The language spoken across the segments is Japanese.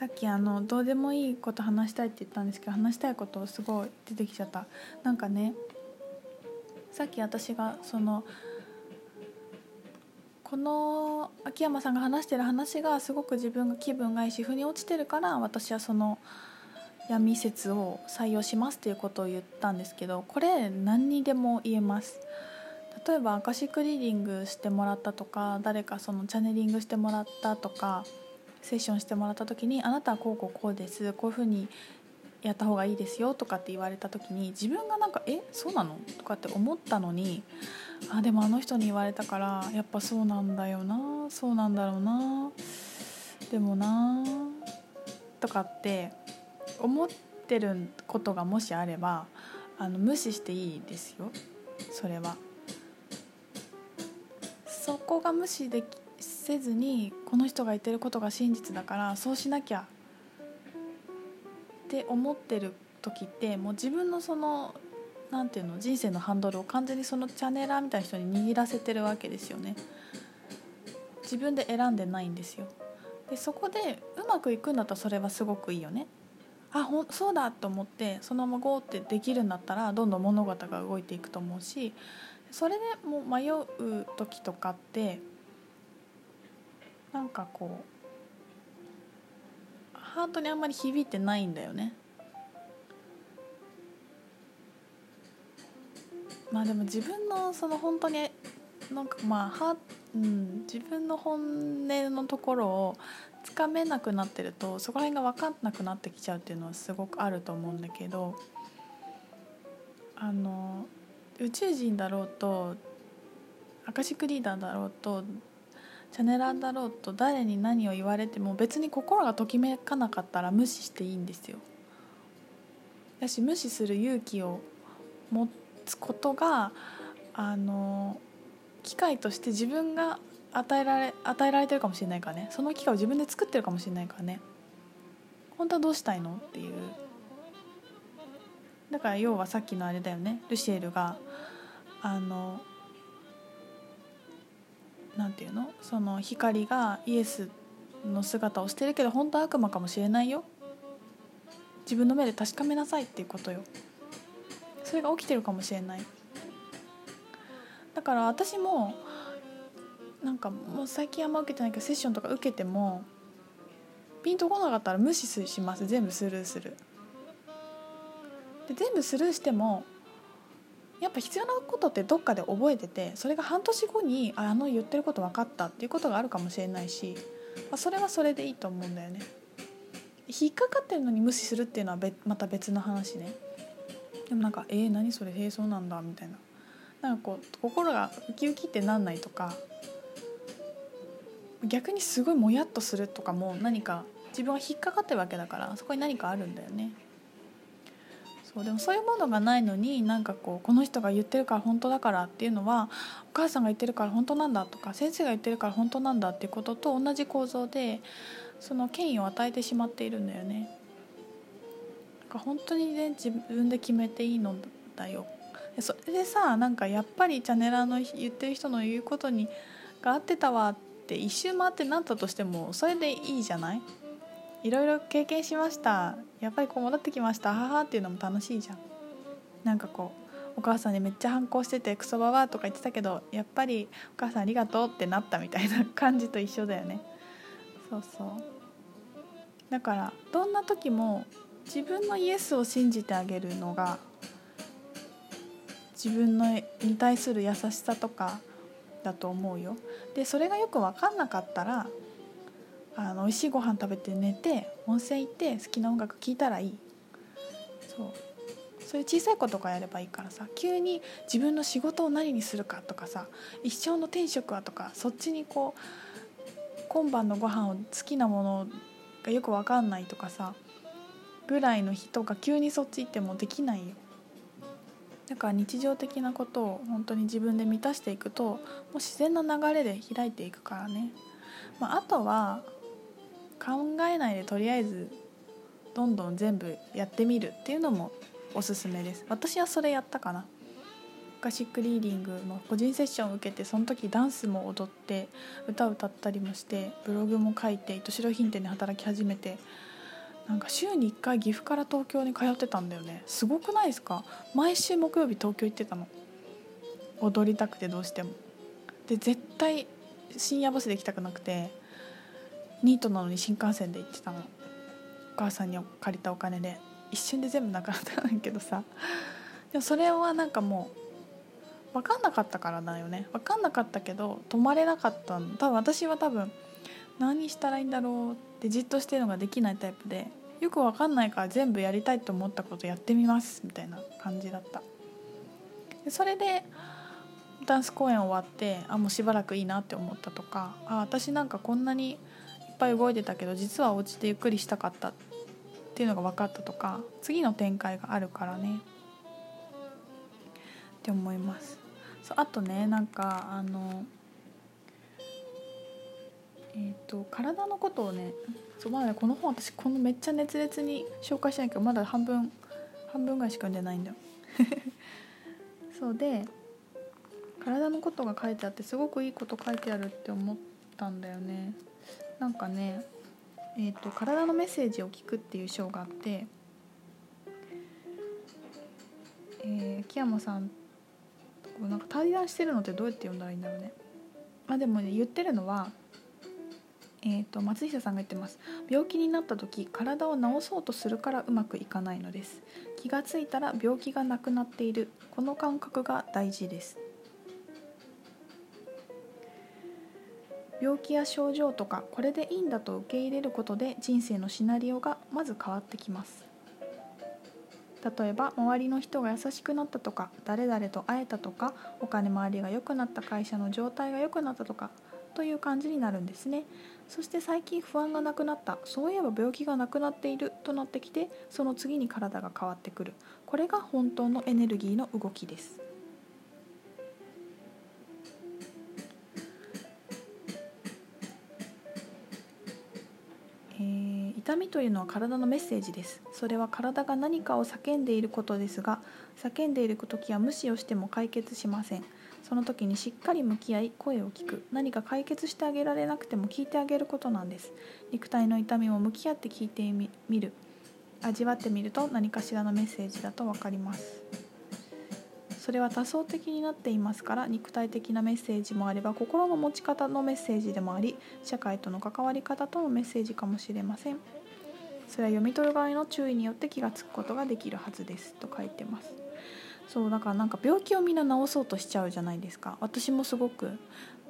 さっきあのどうでもいいこと話したいって言ったんですけど話したいことすごい出てきちゃった。なんかねさっき私がそのこの秋山さんが話してる話がすごく自分が気分がいいし腑に落ちてるから私はその闇説を採用しますっていうことを言ったんですけどこれ何にでも言えます。例えばアカシックリーディングしてもらったとか誰かそのチャネリングしてもらったとかセッションしてもらった時に「あなたはこうこうこうですこういうふうにやった方がいいですよ」とかって言われた時に自分がなんか「えそうなの?」とかって思ったのにあでもあの人に言われたからやっぱそうなんだよなそうなんだろうなでもなとかって思ってることがもしあればあの無視していいですよそれは。そこが無視できせずにこの人が言ってることが真実だからそうしなきゃって思ってる時ってもう自分のそのなんていうの人生のハンドルを完全にそのチャネラーみたいな人に握らせてるわけですよね。自分で選んでないんですよ。でそこでうまくいくんだったらそれはすごくいいよね。あほそうだと思ってそのままゴーってできるんだったらどんどん物事が動いていくと思うしそれでもう迷う時とかってなんかこうハートにあんまり響いてないんだよね。まあでも自分のその本当になんかまあは、うん、自分の本音のところをつかめなくなってるとそこら辺が分かんなくなってきちゃうっていうのはすごくあると思うんだけどあの宇宙人だろうとアカシックリーダーだろうとチャネラーだろうと誰に何を言われても別に心がときめかなかったら無視していいんですよ。だし無視する勇気を持つことがあの機会として自分が与えられ与えられてるかもしれないからね。その機会を自分で作ってるかもしれないからね。本当はどうしたいのっていう。だから要はさっきのあれだよね。ルシエルがあのなんていうの？その光がイエスの姿をしてるけど本当は悪魔かもしれないよ。自分の目で確かめなさいっていうことよ。それが起きてるかもしれない。だから私もなんかもう最近あんま受けてないけどセッションとか受けてもピンとこなかったら無視します。全部スルーする。で全部スルーしてもやっぱ必要なことってどっかで覚えててそれが半年後にあの言ってること分かったっていうことがあるかもしれないし、まあ、それはそれでいいと思うんだよね。引っかかってるのに無視するっていうのはまた別の話ね。でもなんか「えー、何それへえそうなんだ」みたいな。なんかこう心がウキウキってなんないとか逆にすごいもやっとするとかも何か自分は引っかかってるわけだからそこに何かあるんだよね。そうでもそういうものがないのになんかこうこの人が言ってるから本当だからっていうのはお母さんが言ってるから本当なんだとか先生が言ってるから本当なんだっていうことと同じ構造でその権威を与えてしまっているんだよね。なんか本当にね自分で決めていいのだよ。それでさなんかやっぱりチャネラーの言ってる人の言うことにが合ってたわって一周回ってなったとしてもそれでいいじゃない？いろいろ経験しました。やっぱりこう戻ってきました。母っていうのも楽しいじゃん。なんかこうお母さんにめっちゃ反抗しててクソババアとか言ってたけどやっぱりお母さんありがとうってなったみたいな感じと一緒だよね。そうそう。だからどんな時も自分のイエスを信じてあげるのが自分のに対する優しさとかだと思うよ。でそれがよく分かんなかったらあの美味しいご飯食べて寝て温泉行って好きな音楽聴いたらいい。そう。そういう小さいことかやればいいからさ急に自分の仕事を何にするかとかさ一生の転職はとかそっちにこう今晩のご飯を好きなものがよく分かんないとかさぐらいの人が急にそっち行ってもできないよ。だから日常的なことを本当に自分で満たしていくともう自然な流れで開いていくからね、まあ、あとは考えないでとりあえずどんどん全部やってみるっていうのもおすすめです。私はそれやったかな。アカシックリーディングの個人セッションを受けてその時ダンスも踊って歌を歌ったりもしてブログも書いて糸代品店で働き始めてなんか週に1回岐阜から東京に通ってたんだよね。すごくないですか？毎週木曜日東京行ってたの。踊りたくてどうしても。で絶対深夜バスで行きたくなくてニートなのに新幹線で行ってたの。お母さんに借りたお金で。一瞬で全部なくなったんだけどさ。でもそれはなんかもう分かんなかったからだよね。分かんなかったけど止まれなかったの多分私は多分何したらいいんだろうってじっとしてるのができないタイプでよくわかんないから全部やりたいと思ったことやってみますみたいな感じだった。でそれでダンス公演終わってあもうしばらくいいなって思ったとかあ私なんかこんなにぱい動いてたけど実はお家でゆっくりしたかったっていうのが分かったとか次の展開があるからね。って思います。そうあとねなんかあのえーと、体のことをねそうまだねこの本私このめっちゃ熱烈に紹介しないけどまだ半分半分ぐらいしか読んでないんだよ。そうで体のことが書いてあってすごくいいこと書いてあるって思ったんだよね。なんかねえーと「体のメッセージを聞く」っていう章があって、えー、木山さんなんか対談してるのってどうやって読んだらいいんだろうね。まあでもね言ってるのはえーと、松下さんが言ってます。病気になった時体を治そうとするからうまくいかないのです。気がついたら病気がなくなっている。この感覚が大事です。病気や症状とかこれでいいんだと受け入れることで人生のシナリオがまず変わってきます。例えば周りの人が優しくなったとか誰々と会えたとかお金回りが良くなった会社の状態が良くなったとかという感じになるんですね。そして最近不安がなくなったそういえば病気がなくなっているとなってきてその次に体が変わってくる。これが本当のエネルギーの動きです。痛みというのは体のメッセージです。それは体が何かを叫んでいることですが叫んでいる時は無視をしても解決しません。その時にしっかり向き合い声を聞く。何か解決してあげられなくても聞いてあげることなんです。肉体の痛みも向き合って聞いてみる。味わってみると何かしらのメッセージだと分かります。それは多層的になっていますから肉体的なメッセージもあれば心の持ち方のメッセージでもあり社会との関わり方とのメッセージかもしれません。それは読み取る側の注意によって気が付くことができるはずですと書いてます。そうだからなんか病気をみんな治そうとしちゃうじゃないですか。私もすごく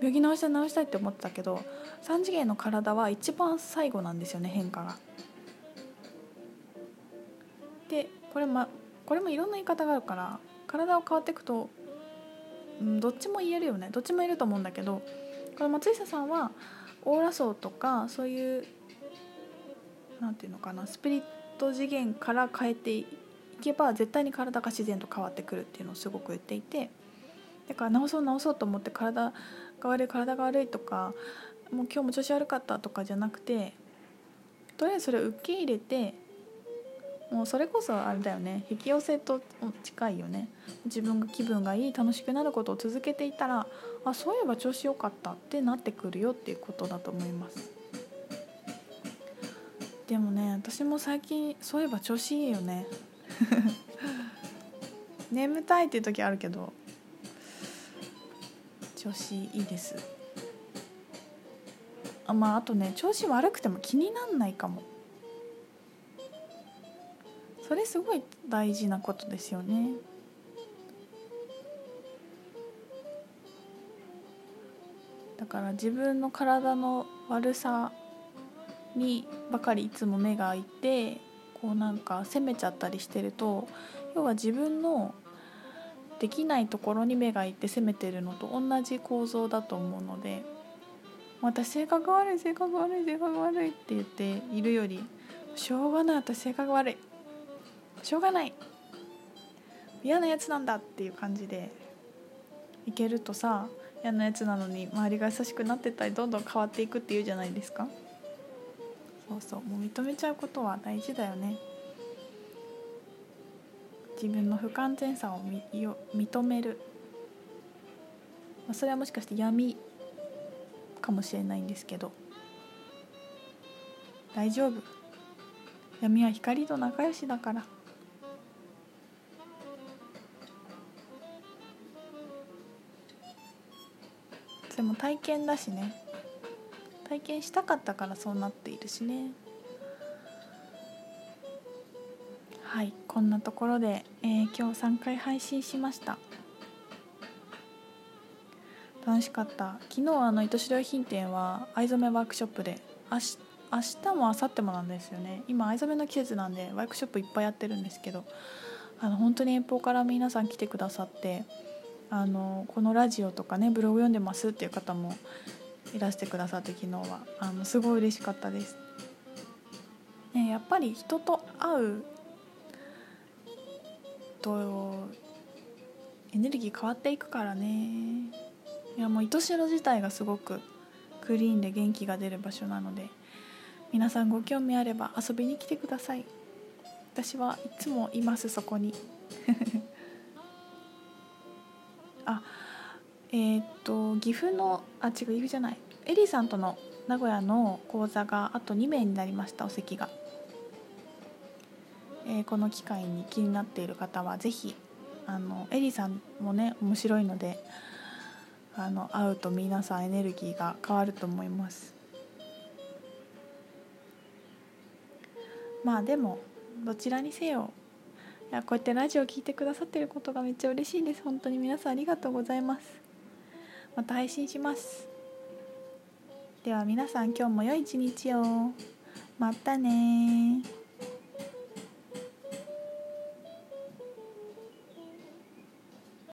病気治したい治したいって思ってたけど3次元の体は一番最後なんですよね変化が。でこれ,、ま、これもいろんな言い方があるから体を変わっていくと、うん、どっちも言えるよね。どっちも言えると思うんだけどこれ松下さんはオーラ層とかそういうなんていうのかなスピリット次元から変えていけば絶対に体が自然と変わってくるっていうのをすごく言っていてだから治そう治そうと思って体が悪い体が悪いとかもう今日も調子悪かったとかじゃなくてとりあえずそれを受け入れてもうそれこそあれだよね引き寄せと近いよね自分が気分がいい楽しくなることを続けていたらあそういえば調子良かったってなってくるよっていうことだと思います。でもね私も最近そういえば調子いいよね。眠たいっていう時あるけど調子いいです。あまああとね調子悪くても気になんないかも。それすごい大事なことですよね。だから自分の体の悪さにばかりいつも目がいてこうなんか責めちゃったりしてると要は自分のできないところに目がいって責めてるのと同じ構造だと思うので私性格悪い性格悪い性格悪いって言っているよりしょうがない私性格悪いしょうがない嫌なやつなんだっていう感じでいけるとさ嫌なやつなのに周りが優しくなってったりどんどん変わっていくっていうじゃないですか。そうそうもう認めちゃうことは大事だよね。自分の不完全さを認める、それはもしかして闇かもしれないんですけど。大丈夫。闇は光と仲良しだから。でも体験だしね。体験したかったからそうなっているしね。はいこんなところで、えー、今日3回配信しました。楽しかった。昨日あの糸白良品店は藍染めワークショップで明日明日も明後日もなんですよね。今藍染めの季節なんでワークショップいっぱいやってるんですけどあの本当に遠方から皆さん来てくださってあのこのラジオとかねブログ読んでますっていう方もいらしてくださって昨日は。あのすごい嬉しかったです。ね、やっぱり人と会うとエネルギー変わっていくからね。いやもう糸代自体がすごくクリーンで元気が出る場所なので皆さんご興味あれば遊びに来てください。私はいつもいますそこに。あ えー、っと岐阜のあ違う岐阜じゃない。エリーさんとの名古屋の講座があと2名になりましたお席が、えー、この機会に気になっている方は是非あのエリーさんもね面白いのであの会うと皆さんエネルギーが変わると思います。まあでもどちらにせよいやこうやってラジオを聴いてくださってることがめっちゃ嬉しいです。本当に皆さんありがとうございます。また配信します。では皆さん今日も良い一日を。またね